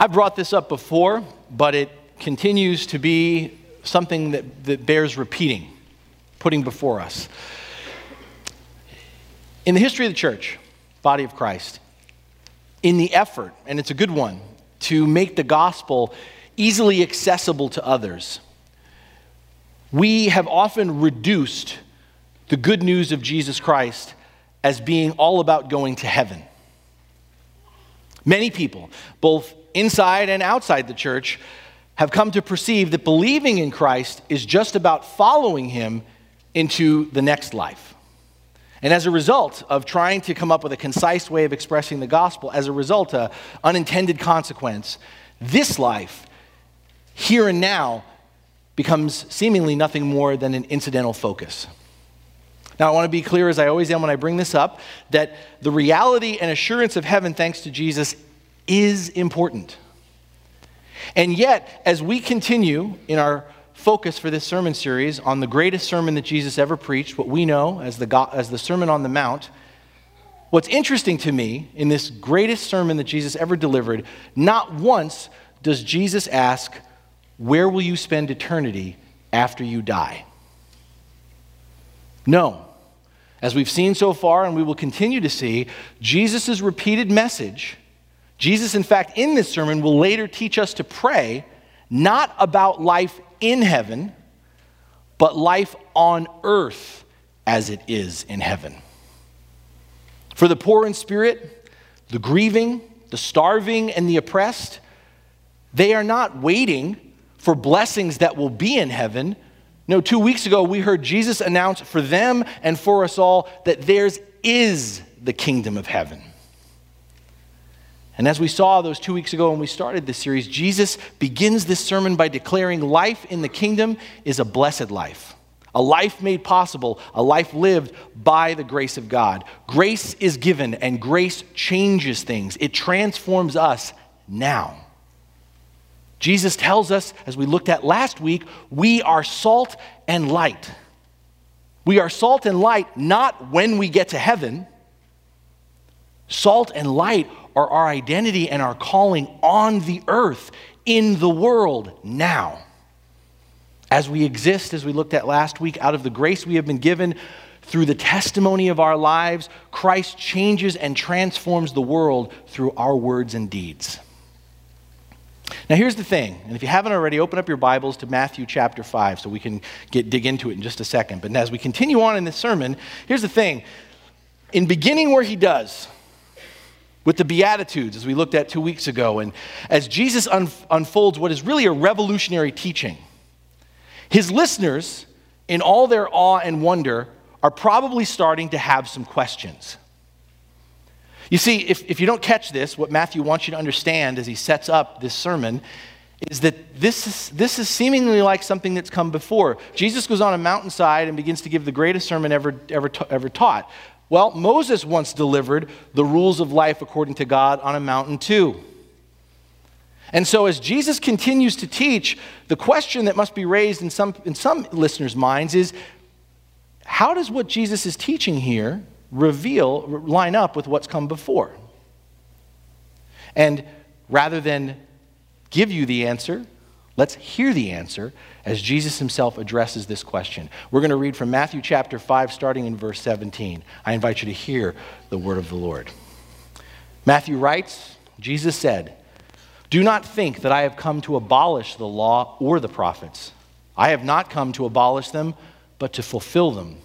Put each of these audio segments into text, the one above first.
I've brought this up before, but it continues to be something that, that bears repeating, putting before us. In the history of the church, body of Christ, in the effort, and it's a good one, to make the gospel easily accessible to others, we have often reduced the good news of Jesus Christ as being all about going to heaven. Many people, both inside and outside the church, have come to perceive that believing in Christ is just about following him into the next life. And as a result of trying to come up with a concise way of expressing the gospel, as a result, an unintended consequence, this life, here and now, becomes seemingly nothing more than an incidental focus. Now, I want to be clear, as I always am when I bring this up, that the reality and assurance of heaven, thanks to Jesus, is important. And yet, as we continue in our focus for this sermon series on the greatest sermon that Jesus ever preached, what we know as the, as the Sermon on the Mount, what's interesting to me in this greatest sermon that Jesus ever delivered, not once does Jesus ask, Where will you spend eternity after you die? No. As we've seen so far, and we will continue to see, Jesus' repeated message Jesus, in fact, in this sermon will later teach us to pray not about life in heaven, but life on earth as it is in heaven. For the poor in spirit, the grieving, the starving, and the oppressed, they are not waiting for blessings that will be in heaven. No, two weeks ago we heard Jesus announce for them and for us all that theirs is the kingdom of heaven. And as we saw those two weeks ago when we started this series, Jesus begins this sermon by declaring life in the kingdom is a blessed life, a life made possible, a life lived by the grace of God. Grace is given, and grace changes things, it transforms us now. Jesus tells us, as we looked at last week, we are salt and light. We are salt and light not when we get to heaven. Salt and light our identity and our calling on the earth, in the world, now. As we exist, as we looked at last week, out of the grace we have been given through the testimony of our lives, Christ changes and transforms the world through our words and deeds. Now, here's the thing, and if you haven't already, open up your Bibles to Matthew chapter 5 so we can get, dig into it in just a second. But as we continue on in this sermon, here's the thing. In beginning where he does, with the Beatitudes, as we looked at two weeks ago, and as Jesus un- unfolds what is really a revolutionary teaching, his listeners, in all their awe and wonder, are probably starting to have some questions. You see, if, if you don't catch this, what Matthew wants you to understand as he sets up this sermon is that this is, this is seemingly like something that's come before. Jesus goes on a mountainside and begins to give the greatest sermon ever, ever, ever taught. Well, Moses once delivered the rules of life according to God on a mountain too. And so, as Jesus continues to teach, the question that must be raised in some, in some listeners' minds is how does what Jesus is teaching here reveal, line up with what's come before? And rather than give you the answer, let's hear the answer as Jesus himself addresses this question. We're going to read from Matthew chapter 5, starting in verse 17. I invite you to hear the word of the Lord. Matthew writes Jesus said, Do not think that I have come to abolish the law or the prophets. I have not come to abolish them, but to fulfill them.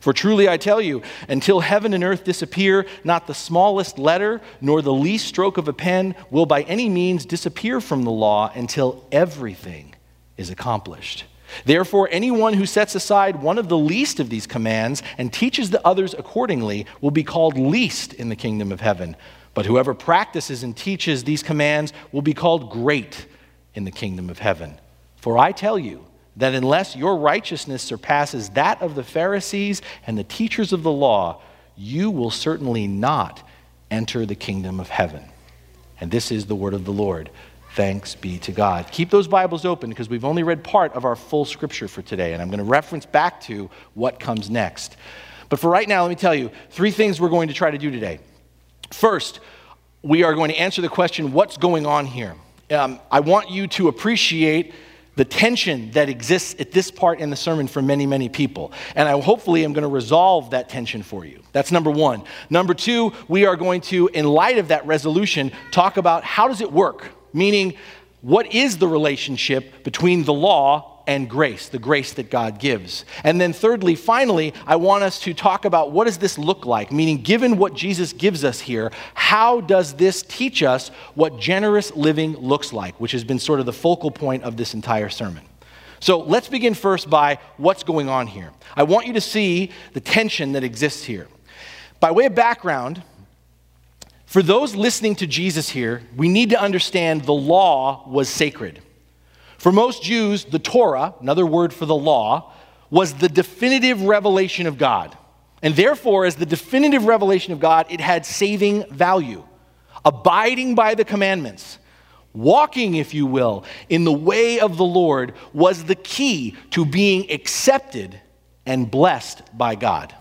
For truly I tell you, until heaven and earth disappear, not the smallest letter nor the least stroke of a pen will by any means disappear from the law until everything is accomplished. Therefore, anyone who sets aside one of the least of these commands and teaches the others accordingly will be called least in the kingdom of heaven. But whoever practices and teaches these commands will be called great in the kingdom of heaven. For I tell you that unless your righteousness surpasses that of the Pharisees and the teachers of the law, you will certainly not enter the kingdom of heaven. And this is the word of the Lord. Thanks be to God. Keep those Bibles open because we've only read part of our full scripture for today, and I'm going to reference back to what comes next. But for right now, let me tell you three things we're going to try to do today. First, we are going to answer the question what's going on here? um, I want you to appreciate the tension that exists at this part in the sermon for many, many people. And I hopefully am going to resolve that tension for you. That's number one. Number two, we are going to, in light of that resolution, talk about how does it work? Meaning, what is the relationship between the law and grace, the grace that God gives. And then thirdly, finally, I want us to talk about what does this look like? Meaning given what Jesus gives us here, how does this teach us what generous living looks like, which has been sort of the focal point of this entire sermon. So let's begin first by what's going on here. I want you to see the tension that exists here. By way of background, for those listening to Jesus here, we need to understand the law was sacred. For most Jews, the Torah, another word for the law, was the definitive revelation of God. And therefore, as the definitive revelation of God, it had saving value. Abiding by the commandments, walking, if you will, in the way of the Lord was the key to being accepted and blessed by God.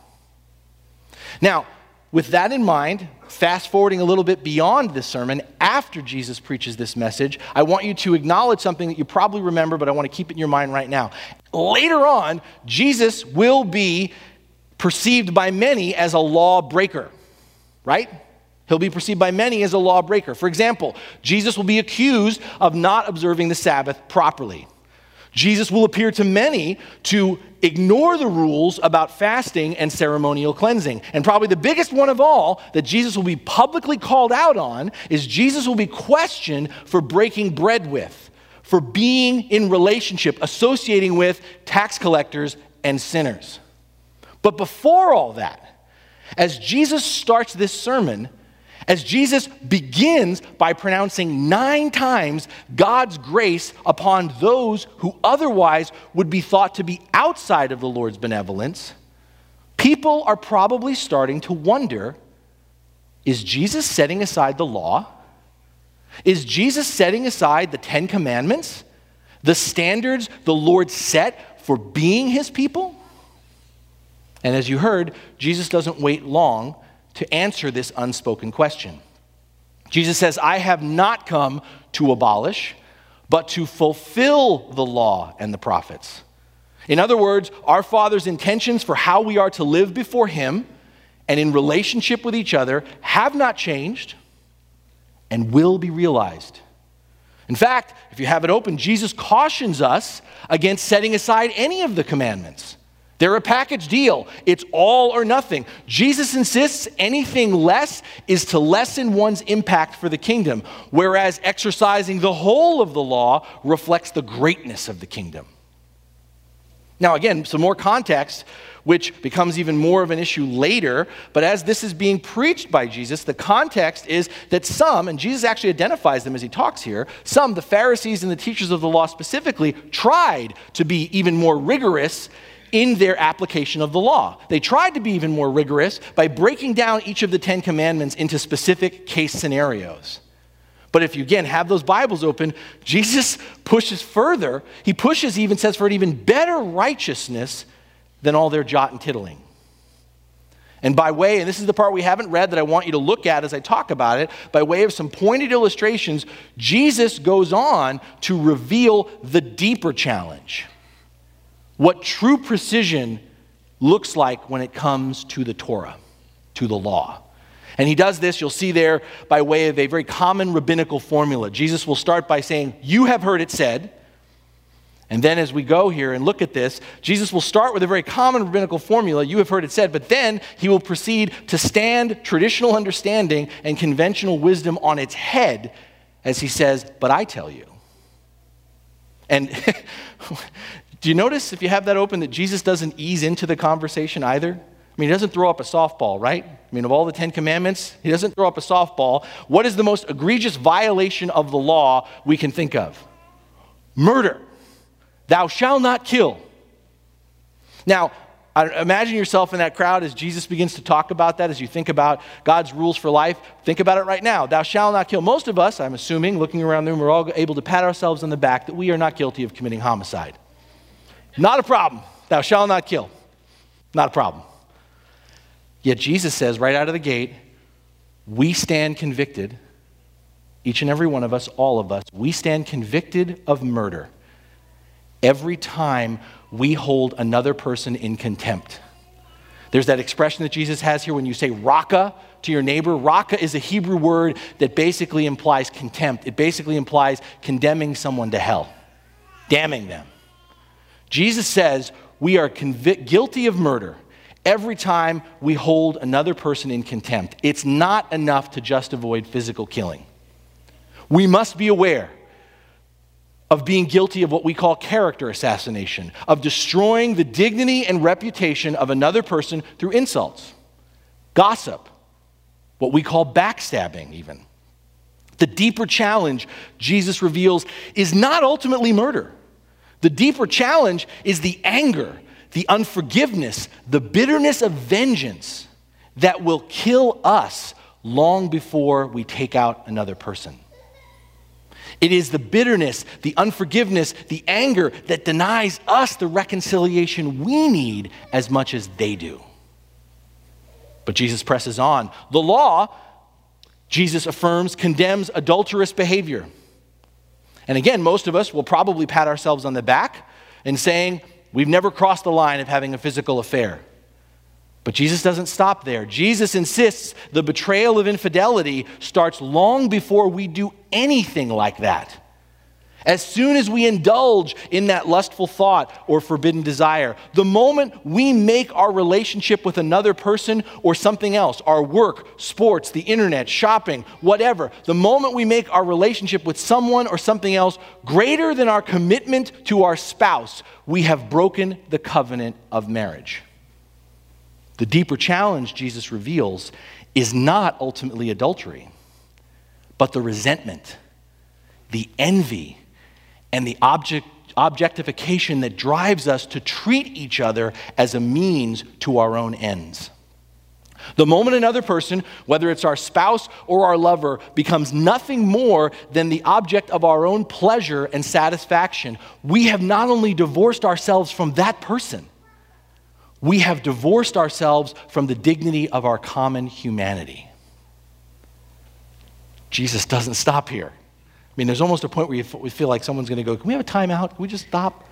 Now, with that in mind, fast forwarding a little bit beyond this sermon, after Jesus preaches this message, I want you to acknowledge something that you probably remember, but I want to keep it in your mind right now. Later on, Jesus will be perceived by many as a lawbreaker, right? He'll be perceived by many as a lawbreaker. For example, Jesus will be accused of not observing the Sabbath properly. Jesus will appear to many to ignore the rules about fasting and ceremonial cleansing. And probably the biggest one of all that Jesus will be publicly called out on is Jesus will be questioned for breaking bread with, for being in relationship, associating with tax collectors and sinners. But before all that, as Jesus starts this sermon, as Jesus begins by pronouncing nine times God's grace upon those who otherwise would be thought to be outside of the Lord's benevolence, people are probably starting to wonder is Jesus setting aside the law? Is Jesus setting aside the Ten Commandments, the standards the Lord set for being his people? And as you heard, Jesus doesn't wait long to answer this unspoken question. Jesus says, I have not come to abolish, but to fulfill the law and the prophets. In other words, our Father's intentions for how we are to live before Him and in relationship with each other have not changed and will be realized. In fact, if you have it open, Jesus cautions us against setting aside any of the commandments. They're a package deal. It's all or nothing. Jesus insists anything less is to lessen one's impact for the kingdom, whereas exercising the whole of the law reflects the greatness of the kingdom. Now, again, some more context, which becomes even more of an issue later. But as this is being preached by Jesus, the context is that some, and Jesus actually identifies them as he talks here, some, the Pharisees and the teachers of the law specifically, tried to be even more rigorous in their application of the law. They tried to be even more rigorous by breaking down each of the Ten Commandments into specific case scenarios. But if you again have those Bibles open, Jesus pushes further. He pushes, even says, for an even better righteousness than all their jot and tittling. And by way, and this is the part we haven't read that I want you to look at as I talk about it, by way of some pointed illustrations, Jesus goes on to reveal the deeper challenge what true precision looks like when it comes to the Torah, to the law. And he does this, you'll see there, by way of a very common rabbinical formula. Jesus will start by saying, You have heard it said. And then as we go here and look at this, Jesus will start with a very common rabbinical formula, you have heard it said, but then he will proceed to stand traditional understanding and conventional wisdom on its head as he says, But I tell you. And Do you notice, if you have that open, that Jesus doesn't ease into the conversation either? I mean, he doesn't throw up a softball, right? I mean, of all the Ten Commandments, he doesn't throw up a softball. What is the most egregious violation of the law we can think of? Murder. Thou shalt not kill. Now, imagine yourself in that crowd as Jesus begins to talk about that, as you think about God's rules for life. Think about it right now. Thou shalt not kill. Most of us, I'm assuming, looking around the room, we're all able to pat ourselves on the back that we are not guilty of committing homicide. Not a problem. Thou shalt not kill. Not a problem. Yet Jesus says right out of the gate, we stand convicted each and every one of us, all of us, we stand convicted of murder every time we hold another person in contempt. There's that expression that Jesus has here when you say raka to your neighbor. Raka is a Hebrew word that basically implies contempt. It basically implies condemning someone to hell, damning them. Jesus says we are guilty of murder every time we hold another person in contempt. It's not enough to just avoid physical killing. We must be aware of being guilty of what we call character assassination, of destroying the dignity and reputation of another person through insults, gossip, what we call backstabbing, even. The deeper challenge Jesus reveals is not ultimately murder. The deeper challenge is the anger, the unforgiveness, the bitterness of vengeance that will kill us long before we take out another person. It is the bitterness, the unforgiveness, the anger that denies us the reconciliation we need as much as they do. But Jesus presses on. The law, Jesus affirms, condemns adulterous behavior. And again, most of us will probably pat ourselves on the back and saying, We've never crossed the line of having a physical affair. But Jesus doesn't stop there. Jesus insists the betrayal of infidelity starts long before we do anything like that. As soon as we indulge in that lustful thought or forbidden desire, the moment we make our relationship with another person or something else, our work, sports, the internet, shopping, whatever, the moment we make our relationship with someone or something else greater than our commitment to our spouse, we have broken the covenant of marriage. The deeper challenge Jesus reveals is not ultimately adultery, but the resentment, the envy, and the object, objectification that drives us to treat each other as a means to our own ends. The moment another person, whether it's our spouse or our lover, becomes nothing more than the object of our own pleasure and satisfaction, we have not only divorced ourselves from that person, we have divorced ourselves from the dignity of our common humanity. Jesus doesn't stop here. I mean, there's almost a point where we feel like someone's going to go, Can we have a timeout? Can we just stop?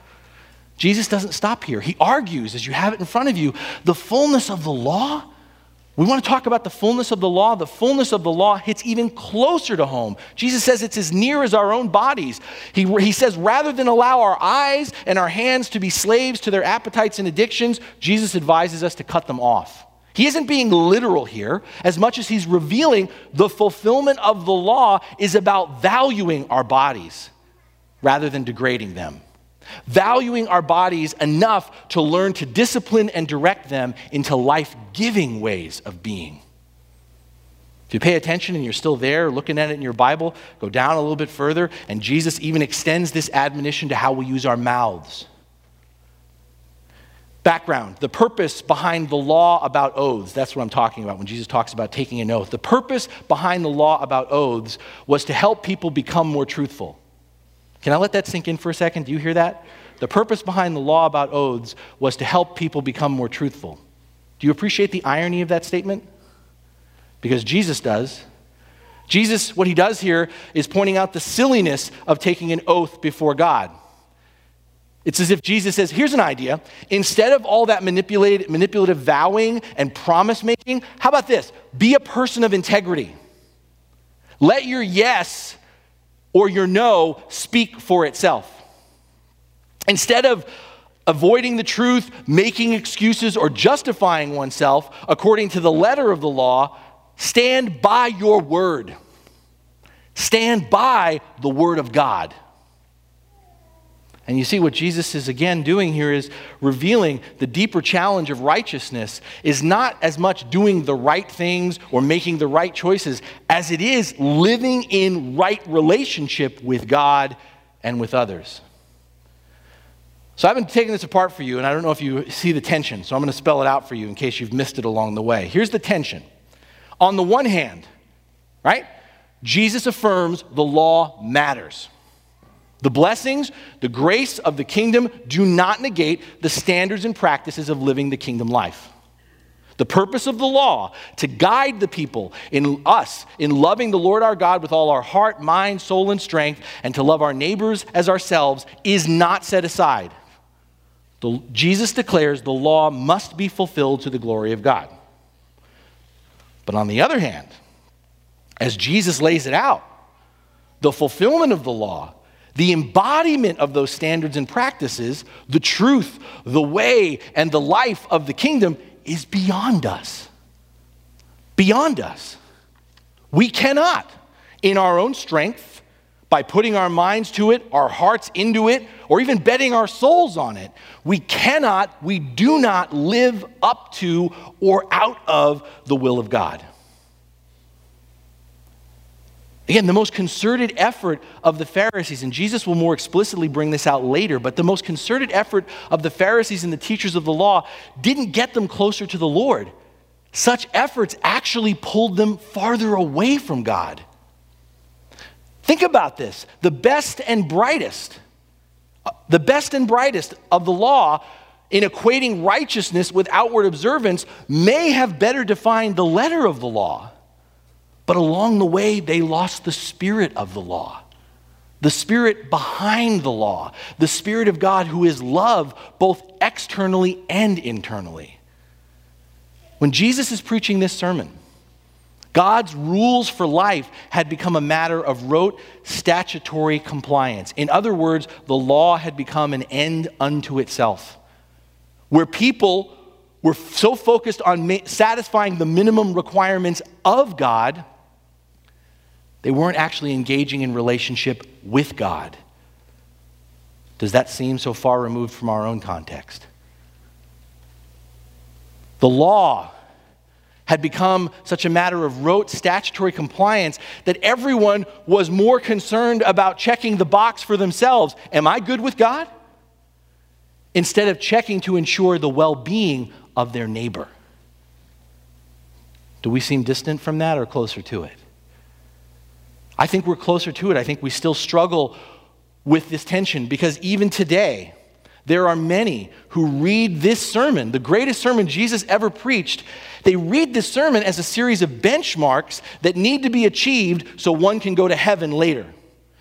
Jesus doesn't stop here. He argues, as you have it in front of you, the fullness of the law. We want to talk about the fullness of the law. The fullness of the law hits even closer to home. Jesus says it's as near as our own bodies. He, he says, rather than allow our eyes and our hands to be slaves to their appetites and addictions, Jesus advises us to cut them off. He isn't being literal here, as much as he's revealing the fulfillment of the law is about valuing our bodies rather than degrading them. Valuing our bodies enough to learn to discipline and direct them into life giving ways of being. If you pay attention and you're still there looking at it in your Bible, go down a little bit further, and Jesus even extends this admonition to how we use our mouths. Background the purpose behind the law about oaths, that's what I'm talking about when Jesus talks about taking an oath. The purpose behind the law about oaths was to help people become more truthful. Can I let that sink in for a second? Do you hear that? The purpose behind the law about oaths was to help people become more truthful. Do you appreciate the irony of that statement? Because Jesus does. Jesus, what he does here is pointing out the silliness of taking an oath before God. It's as if Jesus says, Here's an idea. Instead of all that manipulative, vowing and promise making, how about this? Be a person of integrity. Let your yes or your no speak for itself. Instead of avoiding the truth, making excuses, or justifying oneself according to the letter of the law, stand by your word. Stand by the word of God. And you see what Jesus is again doing here is revealing the deeper challenge of righteousness is not as much doing the right things or making the right choices as it is living in right relationship with God and with others. So I've been taking this apart for you, and I don't know if you see the tension, so I'm going to spell it out for you in case you've missed it along the way. Here's the tension. On the one hand, right, Jesus affirms the law matters. The blessings, the grace of the kingdom do not negate the standards and practices of living the kingdom life. The purpose of the law to guide the people in us in loving the Lord our God with all our heart, mind, soul, and strength, and to love our neighbors as ourselves is not set aside. The, Jesus declares the law must be fulfilled to the glory of God. But on the other hand, as Jesus lays it out, the fulfillment of the law, the embodiment of those standards and practices, the truth, the way, and the life of the kingdom is beyond us. Beyond us. We cannot, in our own strength, by putting our minds to it, our hearts into it, or even betting our souls on it, we cannot, we do not live up to or out of the will of God. Again, the most concerted effort of the Pharisees, and Jesus will more explicitly bring this out later, but the most concerted effort of the Pharisees and the teachers of the law didn't get them closer to the Lord. Such efforts actually pulled them farther away from God. Think about this the best and brightest, the best and brightest of the law in equating righteousness with outward observance may have better defined the letter of the law. But along the way, they lost the spirit of the law, the spirit behind the law, the spirit of God who is love both externally and internally. When Jesus is preaching this sermon, God's rules for life had become a matter of rote statutory compliance. In other words, the law had become an end unto itself, where people were so focused on satisfying the minimum requirements of God they weren't actually engaging in relationship with God. Does that seem so far removed from our own context? The law had become such a matter of rote statutory compliance that everyone was more concerned about checking the box for themselves Am I good with God? instead of checking to ensure the well being of their neighbor. Do we seem distant from that or closer to it? I think we're closer to it. I think we still struggle with this tension because even today, there are many who read this sermon, the greatest sermon Jesus ever preached. They read this sermon as a series of benchmarks that need to be achieved so one can go to heaven later.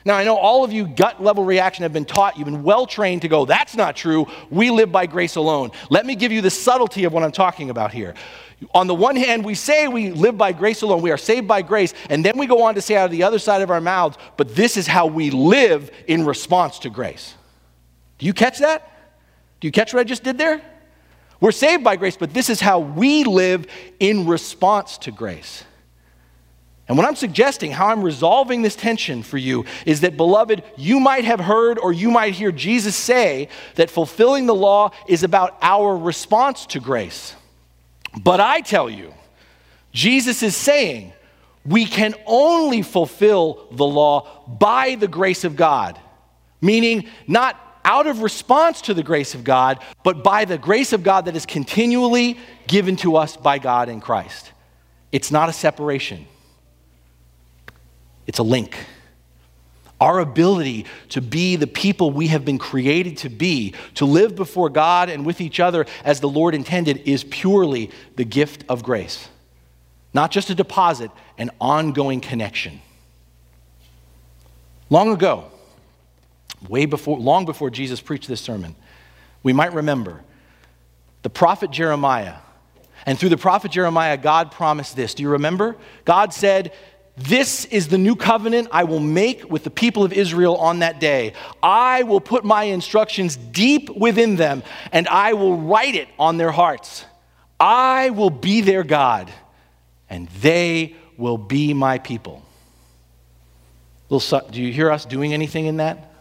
Now, I know all of you gut level reaction have been taught, you've been well trained to go, that's not true. We live by grace alone. Let me give you the subtlety of what I'm talking about here. On the one hand, we say we live by grace alone, we are saved by grace, and then we go on to say out of the other side of our mouths, but this is how we live in response to grace. Do you catch that? Do you catch what I just did there? We're saved by grace, but this is how we live in response to grace. And what I'm suggesting, how I'm resolving this tension for you, is that, beloved, you might have heard or you might hear Jesus say that fulfilling the law is about our response to grace. But I tell you, Jesus is saying we can only fulfill the law by the grace of God, meaning not out of response to the grace of God, but by the grace of God that is continually given to us by God in Christ. It's not a separation, it's a link. Our ability to be the people we have been created to be, to live before God and with each other as the Lord intended, is purely the gift of grace. Not just a deposit, an ongoing connection. Long ago, way before, long before Jesus preached this sermon, we might remember the prophet Jeremiah. And through the prophet Jeremiah, God promised this. Do you remember? God said, this is the new covenant I will make with the people of Israel on that day. I will put my instructions deep within them, and I will write it on their hearts. I will be their God, and they will be my people. Do you hear us doing anything in that?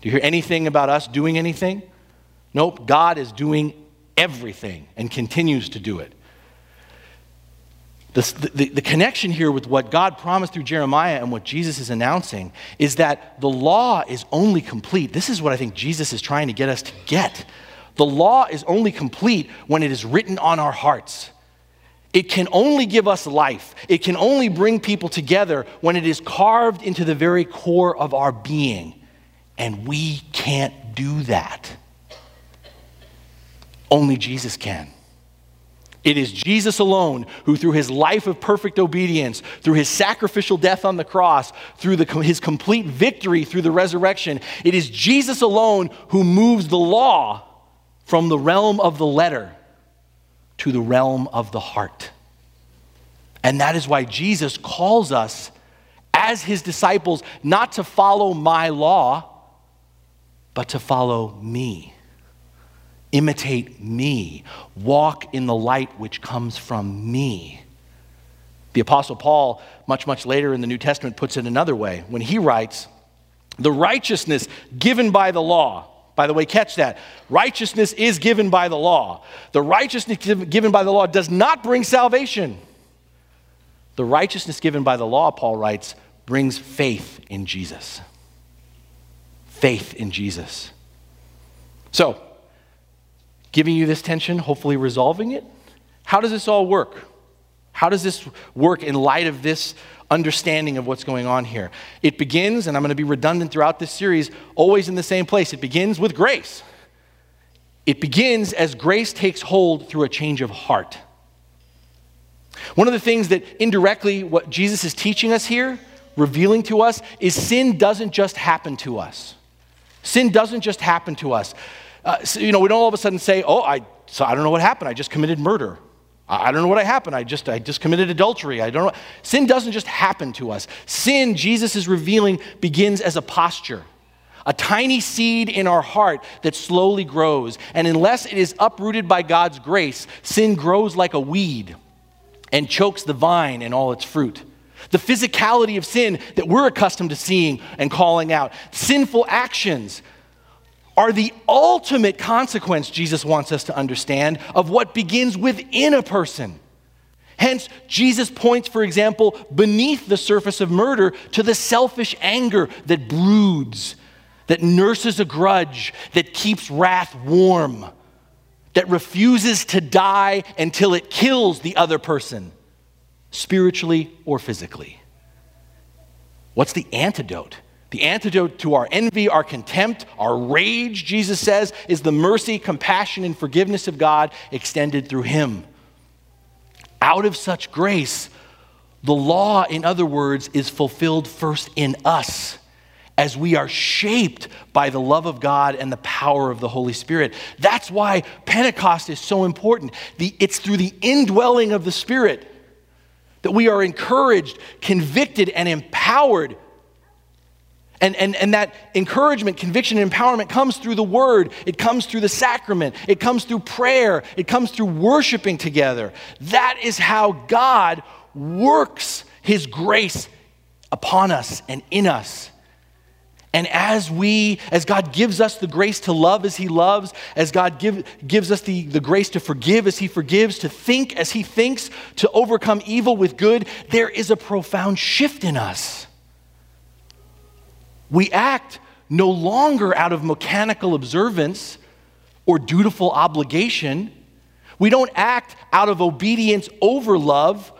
Do you hear anything about us doing anything? Nope, God is doing everything and continues to do it. The, the, connection here with what God promised through Jeremiah and what Jesus is announcing is that the law is only complete. This is what I think Jesus is trying to get us to get. The law is only complete when it is written on our hearts. It can only give us life. It can only bring people together when it is carved into the very core of our being. And we can't do that. Only Jesus can. It is Jesus alone who, through his life of perfect obedience, through his sacrificial death on the cross, through the, his complete victory through the resurrection, it is Jesus alone who moves the law from the realm of the letter to the realm of the heart. And that is why Jesus calls us as his disciples not to follow my law, but to follow me imitate me, walk in the light which comes from me. The Apostle Paul, much, much later in the New Testament, puts it another way when he writes, The righteousness given by the law, by the way, catch that. Righteousness is given by the law. The righteousness given by the law does not bring salvation. The righteousness given by the law, Paul writes, brings faith in Jesus. Faith in Jesus. So, giving you this tension, hopefully resolving it. How does this all work? How does this work in light of this understanding of what's going on here? It begins, and I'm going to be redundant throughout this series, always in the same place. It begins with grace. It begins as grace takes hold through a change of heart. One of the things that indirectly what Jesus is teaching us here, revealing to us, is sin doesn't just happen to us. Sin doesn't just happen to us. Uh, so, you know, we don't all of a sudden say, oh, I, so I don't know what happened. I just committed murder. I don't know what happened. I just, I just committed adultery. I don't know. Sin doesn't just happen to us. Sin, Jesus is revealing, begins as a posture, a tiny seed in our heart that slowly grows. And unless it is uprooted by God's grace, sin grows like a weed and chokes the vine and all its fruit. The physicality of sin that we're accustomed to seeing and calling out, sinful actions are the ultimate consequence, Jesus wants us to understand, of what begins within a person. Hence, Jesus points, for example, beneath the surface of murder to the selfish anger that broods, that nurses a grudge, that keeps wrath warm, that refuses to die until it kills the other person, spiritually or physically. What's the antidote? The antidote to our envy, our contempt, our rage, Jesus says, is the mercy, compassion, and forgiveness of God extended through Him. Out of such grace, the law, in other words, is fulfilled first in us as we are shaped by the love of God and the power of the Holy Spirit. That's why Pentecost is so important. The, it's through the indwelling of the Spirit that we are encouraged, convicted, and empowered and, and, and that encouragement, conviction, and empowerment comes through the word. It comes through the sacrament. It comes through prayer. It comes through worshiping together. That is how God works his grace upon us and in us. And as we, as God gives us the grace to love as He loves, as God give, gives us the, the grace to forgive as He forgives, to think as He thinks, to overcome evil with good, there is a profound shift in us. We act no longer out of mechanical observance or dutiful obligation. We don't act out of obedience over love.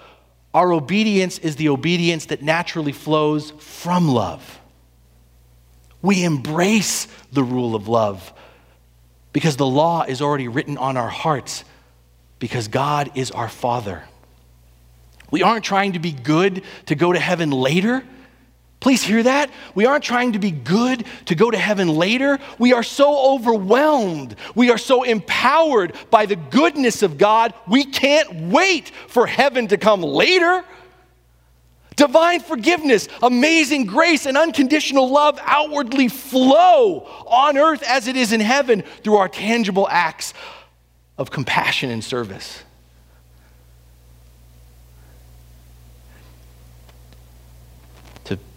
Our obedience is the obedience that naturally flows from love. We embrace the rule of love because the law is already written on our hearts because God is our Father. We aren't trying to be good to go to heaven later. Please hear that. We aren't trying to be good to go to heaven later. We are so overwhelmed. We are so empowered by the goodness of God. We can't wait for heaven to come later. Divine forgiveness, amazing grace, and unconditional love outwardly flow on earth as it is in heaven through our tangible acts of compassion and service.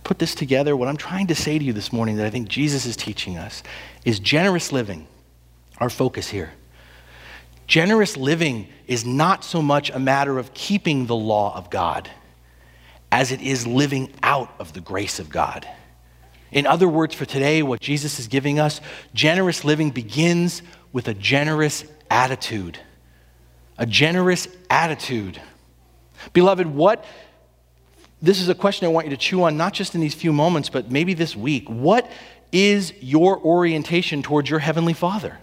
Put this together, what I'm trying to say to you this morning that I think Jesus is teaching us is generous living, our focus here. Generous living is not so much a matter of keeping the law of God as it is living out of the grace of God. In other words, for today, what Jesus is giving us, generous living begins with a generous attitude. A generous attitude. Beloved, what this is a question I want you to chew on, not just in these few moments, but maybe this week. What is your orientation towards your Heavenly Father?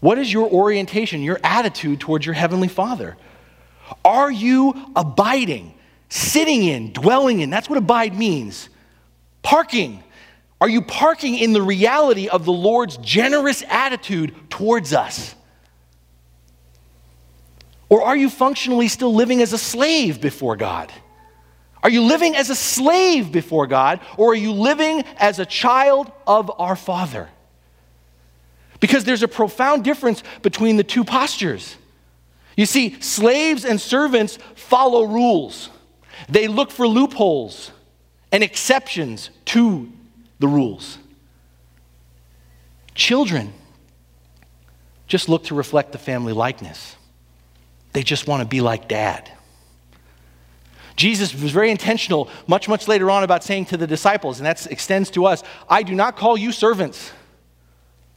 What is your orientation, your attitude towards your Heavenly Father? Are you abiding, sitting in, dwelling in? That's what abide means. Parking. Are you parking in the reality of the Lord's generous attitude towards us? Or are you functionally still living as a slave before God? Are you living as a slave before God, or are you living as a child of our Father? Because there's a profound difference between the two postures. You see, slaves and servants follow rules, they look for loopholes and exceptions to the rules. Children just look to reflect the family likeness, they just want to be like dad. Jesus was very intentional much, much later on about saying to the disciples, and that extends to us I do not call you servants,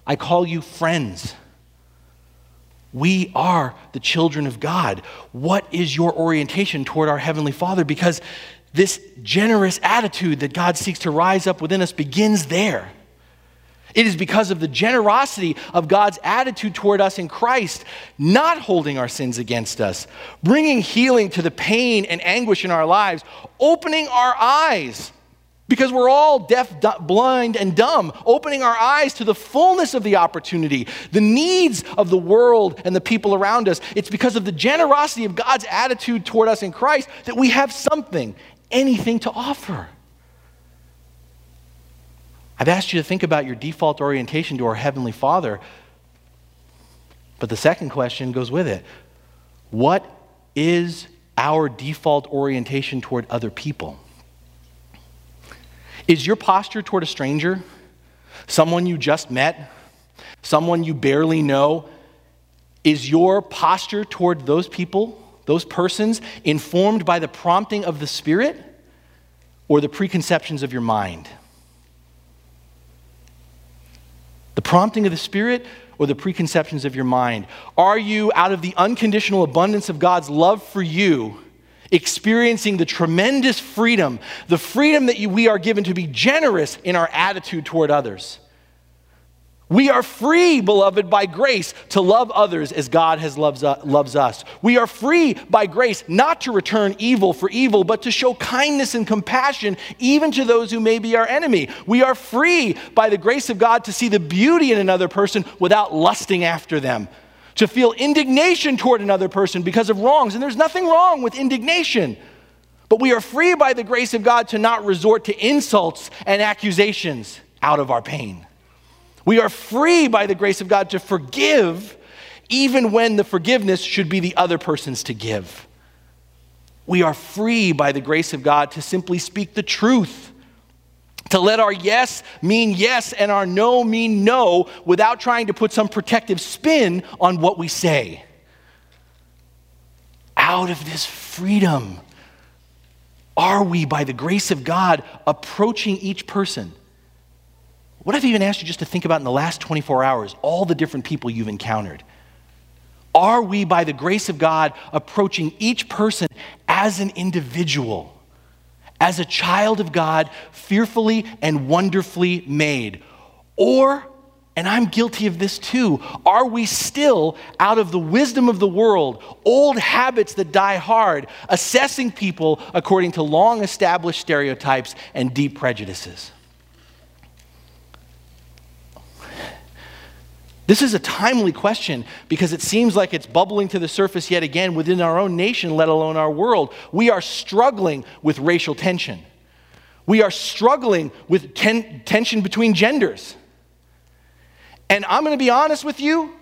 I call you friends. We are the children of God. What is your orientation toward our Heavenly Father? Because this generous attitude that God seeks to rise up within us begins there. It is because of the generosity of God's attitude toward us in Christ, not holding our sins against us, bringing healing to the pain and anguish in our lives, opening our eyes because we're all deaf, blind, and dumb, opening our eyes to the fullness of the opportunity, the needs of the world and the people around us. It's because of the generosity of God's attitude toward us in Christ that we have something, anything to offer. I've asked you to think about your default orientation to our Heavenly Father, but the second question goes with it What is our default orientation toward other people? Is your posture toward a stranger, someone you just met, someone you barely know, is your posture toward those people, those persons, informed by the prompting of the Spirit or the preconceptions of your mind? The prompting of the Spirit or the preconceptions of your mind? Are you, out of the unconditional abundance of God's love for you, experiencing the tremendous freedom, the freedom that you, we are given to be generous in our attitude toward others. We are free, beloved, by grace to love others as God has loves, uh, loves us. We are free by grace not to return evil for evil, but to show kindness and compassion even to those who may be our enemy. We are free by the grace of God to see the beauty in another person without lusting after them to feel indignation toward another person because of wrongs. And there's nothing wrong with indignation. But we are free by the grace of God to not resort to insults and accusations out of our pain. We are free by the grace of God to forgive even when the forgiveness should be the other person's to give. We are free by the grace of God to simply speak the truth to let our yes mean yes and our no mean no without trying to put some protective spin on what we say. Out of this freedom, are we, by the grace of God, approaching each person? What I've even asked you just to think about in the last 24 hours, all the different people you've encountered. Are we, by the grace of God, approaching each person as an individual? as a child of God, fearfully and wonderfully made? Or, and I'm guilty of this too, are we still, out of the wisdom of the world, old habits that die hard, assessing people according to long established stereotypes and deep prejudices? This is a timely question because it seems like it's bubbling to the surface yet again within our own nation, let alone our world. We are struggling with racial tension. We are struggling with ten- tension between genders. And I'm going to be honest with you,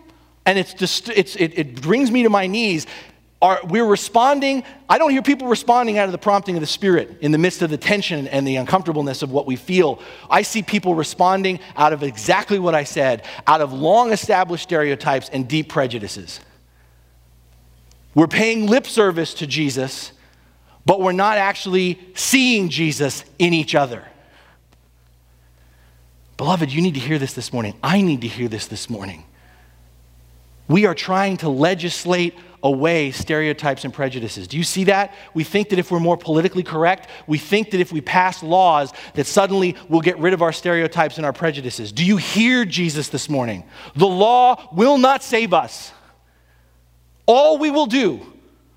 and it's just, it's, it, it brings me to my knees are we're responding i don't hear people responding out of the prompting of the spirit in the midst of the tension and the uncomfortableness of what we feel. I see people responding out of exactly what i said out of long established stereotypes and deep prejudices. We're paying lip service to jesus but we're not actually seeing jesus in each other. Beloved you need to hear this this morning. I need to hear this this morning. We are trying to legislate away stereotypes and prejudices. Do you see that? We think that if we're more politically correct, we think that if we pass laws, that suddenly we'll get rid of our stereotypes and our prejudices. Do you hear Jesus this morning? The law will not save us. All we will do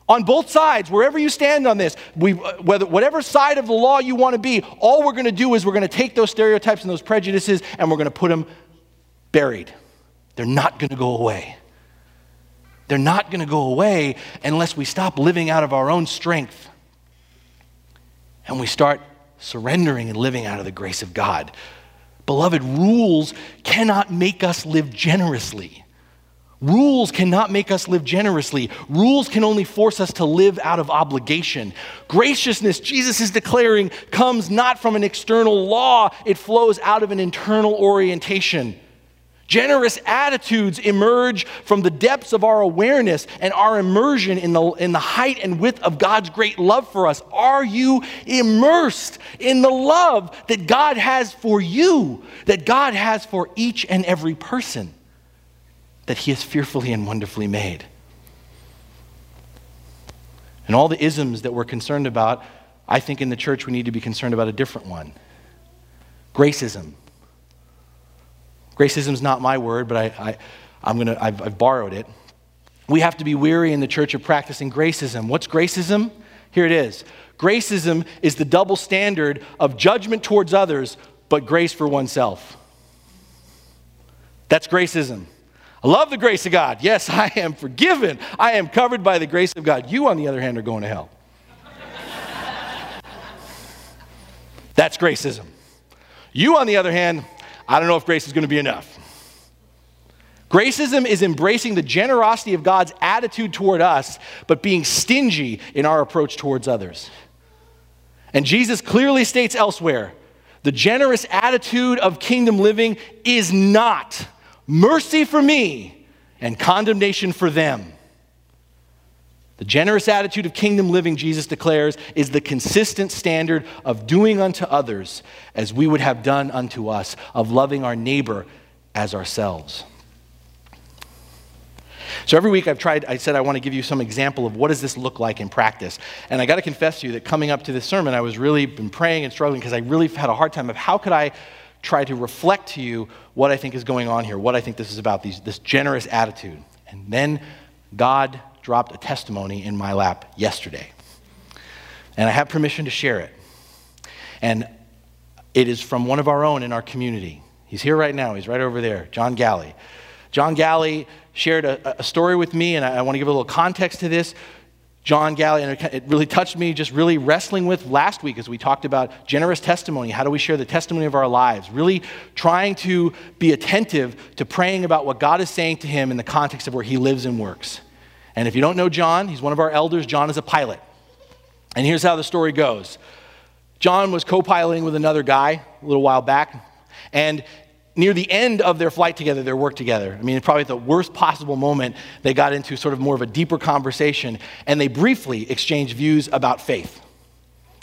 on both sides, wherever you stand on this, we, whether, whatever side of the law you want to be, all we're going to do is we're going to take those stereotypes and those prejudices and we're going to put them buried. They're not going to go away. They're not going to go away unless we stop living out of our own strength and we start surrendering and living out of the grace of God. Beloved, rules cannot make us live generously. Rules cannot make us live generously. Rules can only force us to live out of obligation. Graciousness, Jesus is declaring, comes not from an external law, it flows out of an internal orientation. Generous attitudes emerge from the depths of our awareness and our immersion in the, in the height and width of God's great love for us. Are you immersed in the love that God has for you, that God has for each and every person? that he has fearfully and wonderfully made. And all the isms that we're concerned about, I think in the church we need to be concerned about a different one gracism. Gracism is not my word, but I, I, I'm gonna, I've, I've borrowed it. We have to be weary in the church of practicing gracism. What's gracism? Here it is. Gracism is the double standard of judgment towards others, but grace for oneself. That's gracism. I love the grace of God. Yes, I am forgiven. I am covered by the grace of God. You, on the other hand, are going to hell. That's gracism. You, on the other hand, I don't know if grace is going to be enough. Gracism is embracing the generosity of God's attitude toward us, but being stingy in our approach towards others. And Jesus clearly states elsewhere the generous attitude of kingdom living is not mercy for me and condemnation for them. The generous attitude of kingdom living, Jesus declares, is the consistent standard of doing unto others as we would have done unto us, of loving our neighbor as ourselves. So every week I've tried, I said I want to give you some example of what does this look like in practice. And I got to confess to you that coming up to this sermon, I was really been praying and struggling because I really had a hard time of how could I try to reflect to you what I think is going on here, what I think this is about, these, this generous attitude. And then God dropped a testimony in my lap yesterday. And I have permission to share it. And it is from one of our own in our community. He's here right now, he's right over there, John Galley. John Galley shared a, a story with me, and I, I want to give a little context to this. John Galley, and it really touched me just really wrestling with last week as we talked about generous testimony. How do we share the testimony of our lives? Really trying to be attentive to praying about what God is saying to him in the context of where he lives and works. And if you don't know John, he's one of our elders. John is a pilot. And here's how the story goes John was co piloting with another guy a little while back, and near the end of their flight together, their work together, I mean, probably at the worst possible moment, they got into sort of more of a deeper conversation and they briefly exchanged views about faith.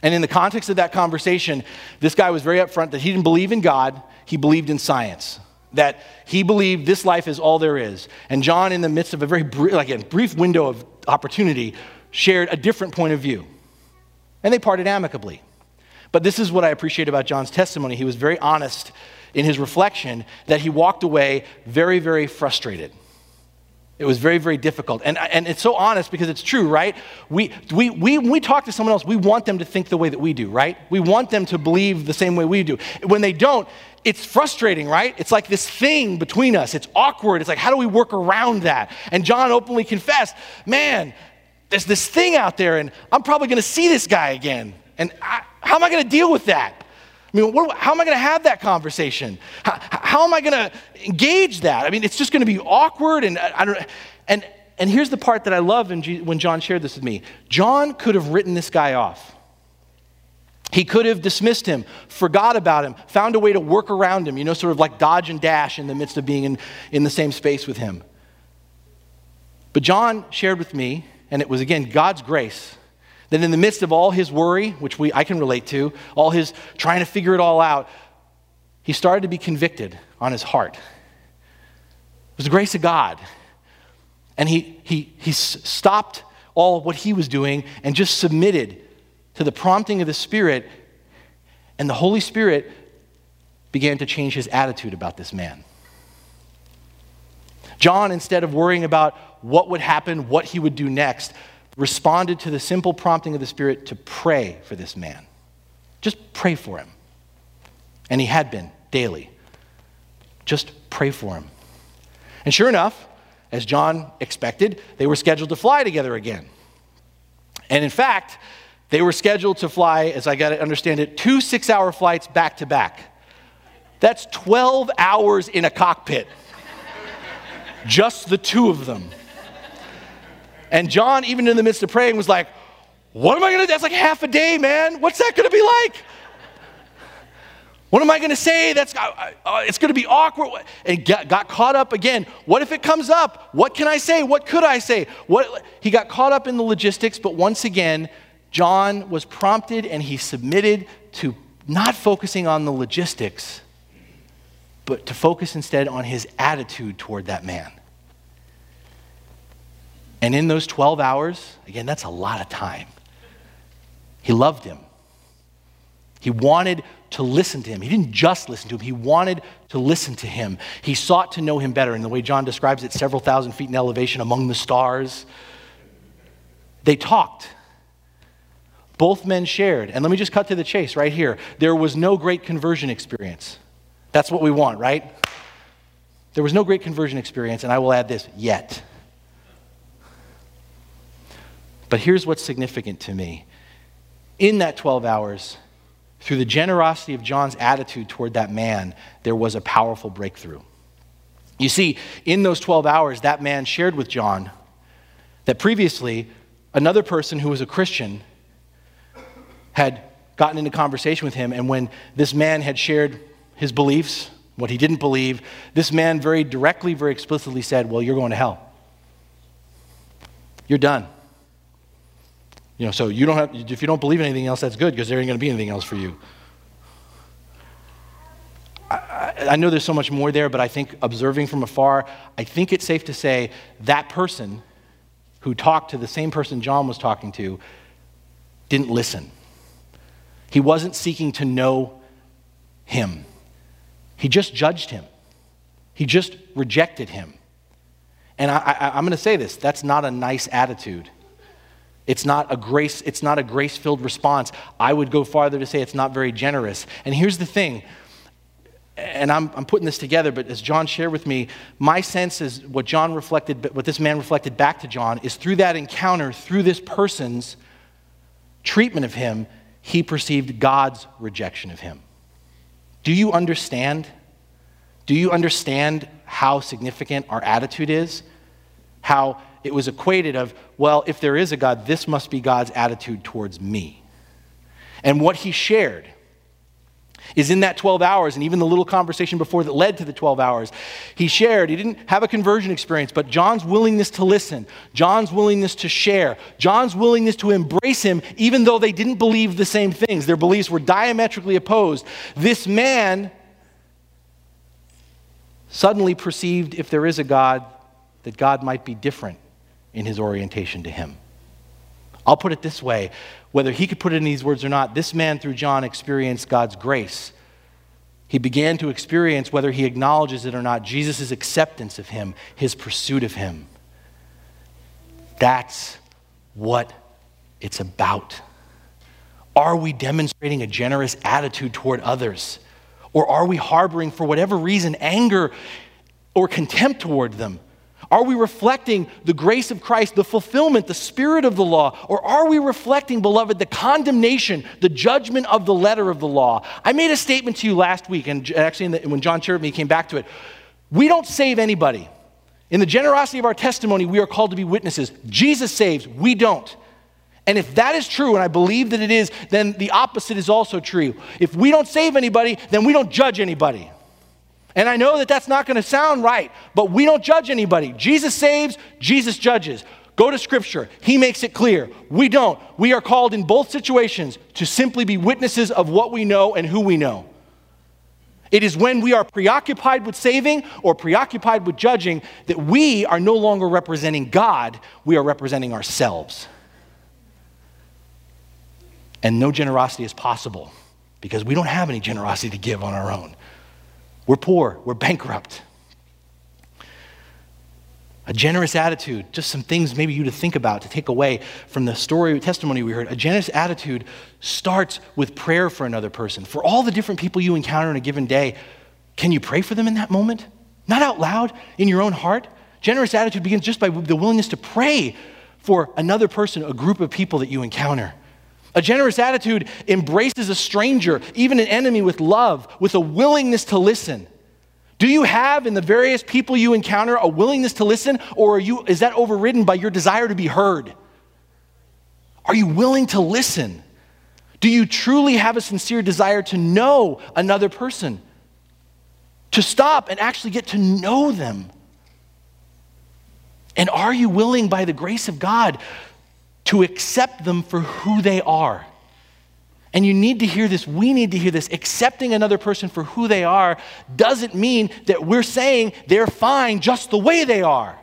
And in the context of that conversation, this guy was very upfront that he didn't believe in God, he believed in science. That he believed this life is all there is. And John, in the midst of a very brief, like a brief window of opportunity, shared a different point of view. And they parted amicably. But this is what I appreciate about John's testimony. He was very honest in his reflection that he walked away very, very frustrated. It was very, very difficult. And, and it's so honest because it's true, right? We, we, we, when we talk to someone else, we want them to think the way that we do, right? We want them to believe the same way we do. When they don't, it's frustrating, right? It's like this thing between us. It's awkward. It's like, how do we work around that? And John openly confessed, man, there's this thing out there, and I'm probably going to see this guy again. And I, how am I going to deal with that? I mean, what, how am I going to have that conversation? How, how am I going to engage that? I mean, it's just going to be awkward, and I, I don't. And and here's the part that I love when John shared this with me. John could have written this guy off. He could have dismissed him, forgot about him, found a way to work around him, you know, sort of like dodge and dash in the midst of being in, in the same space with him. But John shared with me, and it was again God's grace that in the midst of all his worry, which we, I can relate to, all his trying to figure it all out, he started to be convicted on his heart. It was the grace of God. And he, he, he stopped all what he was doing and just submitted to the prompting of the Spirit. And the Holy Spirit began to change his attitude about this man. John, instead of worrying about what would happen, what he would do next, responded to the simple prompting of the Spirit to pray for this man. Just pray for him. And he had been daily. Just pray for him. And sure enough, as John expected, they were scheduled to fly together again. And in fact, they were scheduled to fly, as I got to understand it, two six hour flights back to back. That's 12 hours in a cockpit. Just the two of them. And John, even in the midst of praying, was like, What am I going to do? That's like half a day, man. What's that going to be like? What am I going to say? That's uh, uh, it's going to be awkward. And got, got, caught up again. What if it comes up? What can I say? What could I say? What he got caught up in the logistics, but once again, John was prompted and he submitted to not focusing on the logistics, but to focus instead on his attitude toward that man. And in those 12 hours, again, that's a lot of time. He loved him. He wanted to listen to him. He didn't just listen to him, he wanted to listen to him. He sought to know him better. In the way John describes it, several thousand feet in elevation among the stars. They talked. Both men shared. And let me just cut to the chase right here. There was no great conversion experience. That's what we want, right? There was no great conversion experience, and I will add this yet. But here's what's significant to me. In that 12 hours, through the generosity of John's attitude toward that man, there was a powerful breakthrough. You see, in those 12 hours, that man shared with John that previously another person who was a Christian had gotten into conversation with him, and when this man had shared his beliefs, what he didn't believe, this man very directly, very explicitly said, Well, you're going to hell. You're done. You know, so you don't have, if you don't believe in anything else, that's good because there ain't going to be anything else for you. I, I know there's so much more there, but I think observing from afar, I think it's safe to say that person who talked to the same person John was talking to didn't listen. He wasn't seeking to know him, he just judged him, he just rejected him. And I, am going to say this that's not a nice attitude. It's not a grace, it's not a grace-filled response. I would go farther to say it's not very generous. And here's the thing, and I'm, I'm putting this together, but as John shared with me, my sense is what John reflected, what this man reflected back to John is through that encounter, through this person's treatment of him, he perceived God's rejection of him. Do you understand? Do you understand how significant our attitude is? How it was equated of, well, if there is a God, this must be God's attitude towards me. And what he shared is in that 12 hours, and even the little conversation before that led to the 12 hours, he shared, he didn't have a conversion experience, but John's willingness to listen, John's willingness to share, John's willingness to embrace him, even though they didn't believe the same things. Their beliefs were diametrically opposed. This man suddenly perceived, if there is a God, that God might be different in his orientation to him. I'll put it this way whether he could put it in these words or not, this man through John experienced God's grace. He began to experience, whether he acknowledges it or not, Jesus' acceptance of him, his pursuit of him. That's what it's about. Are we demonstrating a generous attitude toward others? Or are we harboring, for whatever reason, anger or contempt toward them? Are we reflecting the grace of Christ, the fulfillment, the spirit of the law? Or are we reflecting, beloved, the condemnation, the judgment of the letter of the law? I made a statement to you last week, and actually, the, when John he came back to it. We don't save anybody. In the generosity of our testimony, we are called to be witnesses. Jesus saves, we don't. And if that is true, and I believe that it is, then the opposite is also true. If we don't save anybody, then we don't judge anybody. And I know that that's not going to sound right, but we don't judge anybody. Jesus saves, Jesus judges. Go to Scripture. He makes it clear. We don't. We are called in both situations to simply be witnesses of what we know and who we know. It is when we are preoccupied with saving or preoccupied with judging that we are no longer representing God, we are representing ourselves. And no generosity is possible because we don't have any generosity to give on our own. We're poor, we're bankrupt. A generous attitude, just some things maybe you to think about, to take away from the story, testimony we heard. A generous attitude starts with prayer for another person. For all the different people you encounter in a given day, can you pray for them in that moment? Not out loud, in your own heart. Generous attitude begins just by the willingness to pray for another person, a group of people that you encounter. A generous attitude embraces a stranger, even an enemy, with love, with a willingness to listen. Do you have in the various people you encounter a willingness to listen, or you, is that overridden by your desire to be heard? Are you willing to listen? Do you truly have a sincere desire to know another person? To stop and actually get to know them? And are you willing, by the grace of God, to accept them for who they are? And you need to hear this. We need to hear this. Accepting another person for who they are doesn't mean that we're saying they're fine just the way they are.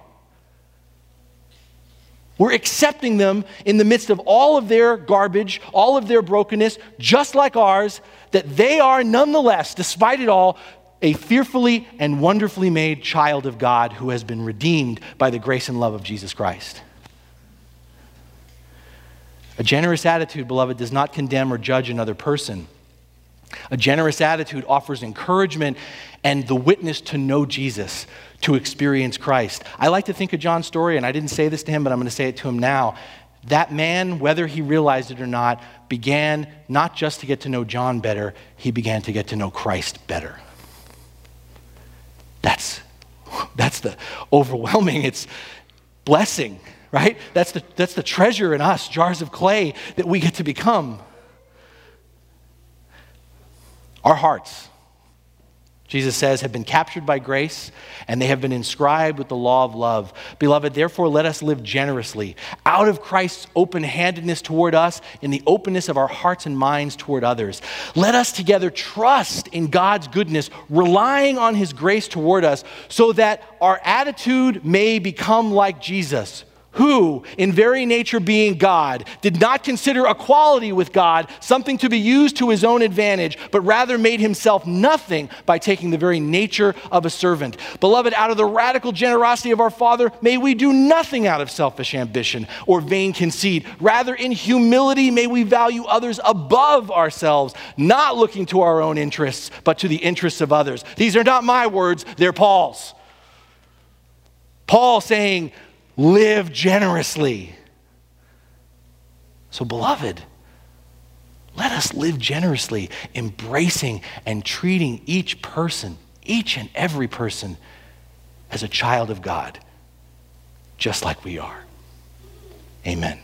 We're accepting them in the midst of all of their garbage, all of their brokenness, just like ours, that they are nonetheless, despite it all, a fearfully and wonderfully made child of God who has been redeemed by the grace and love of Jesus Christ. A generous attitude, beloved, does not condemn or judge another person. A generous attitude offers encouragement and the witness to know Jesus, to experience Christ. I like to think of John's story, and I didn't say this to him, but I'm going to say it to him now. That man, whether he realized it or not, began not just to get to know John better, he began to get to know Christ better. That's, that's the overwhelming, it's blessing right? That's the, that's the treasure in us, jars of clay that we get to become. Our hearts, Jesus says, have been captured by grace and they have been inscribed with the law of love. Beloved, therefore, let us live generously out of Christ's open handedness toward us in the openness of our hearts and minds toward others. Let us together trust in God's goodness, relying on his grace toward us, so that our attitude may become like Jesus who, in very nature being God, did not consider equality with God something to be used to his own advantage, but rather made himself nothing by taking the very nature of a servant. Beloved, out of the radical generosity of our Father, may we do nothing out of selfish ambition or vain conceit. Rather, in humility, may we value others above ourselves, not looking to our own interests, but to the interests of others. These are not my words, they're Paul's. Paul saying, live generously. So, beloved, let us live generously, embracing and treating each person, each and every person, as a child of God, just like we are. Amen.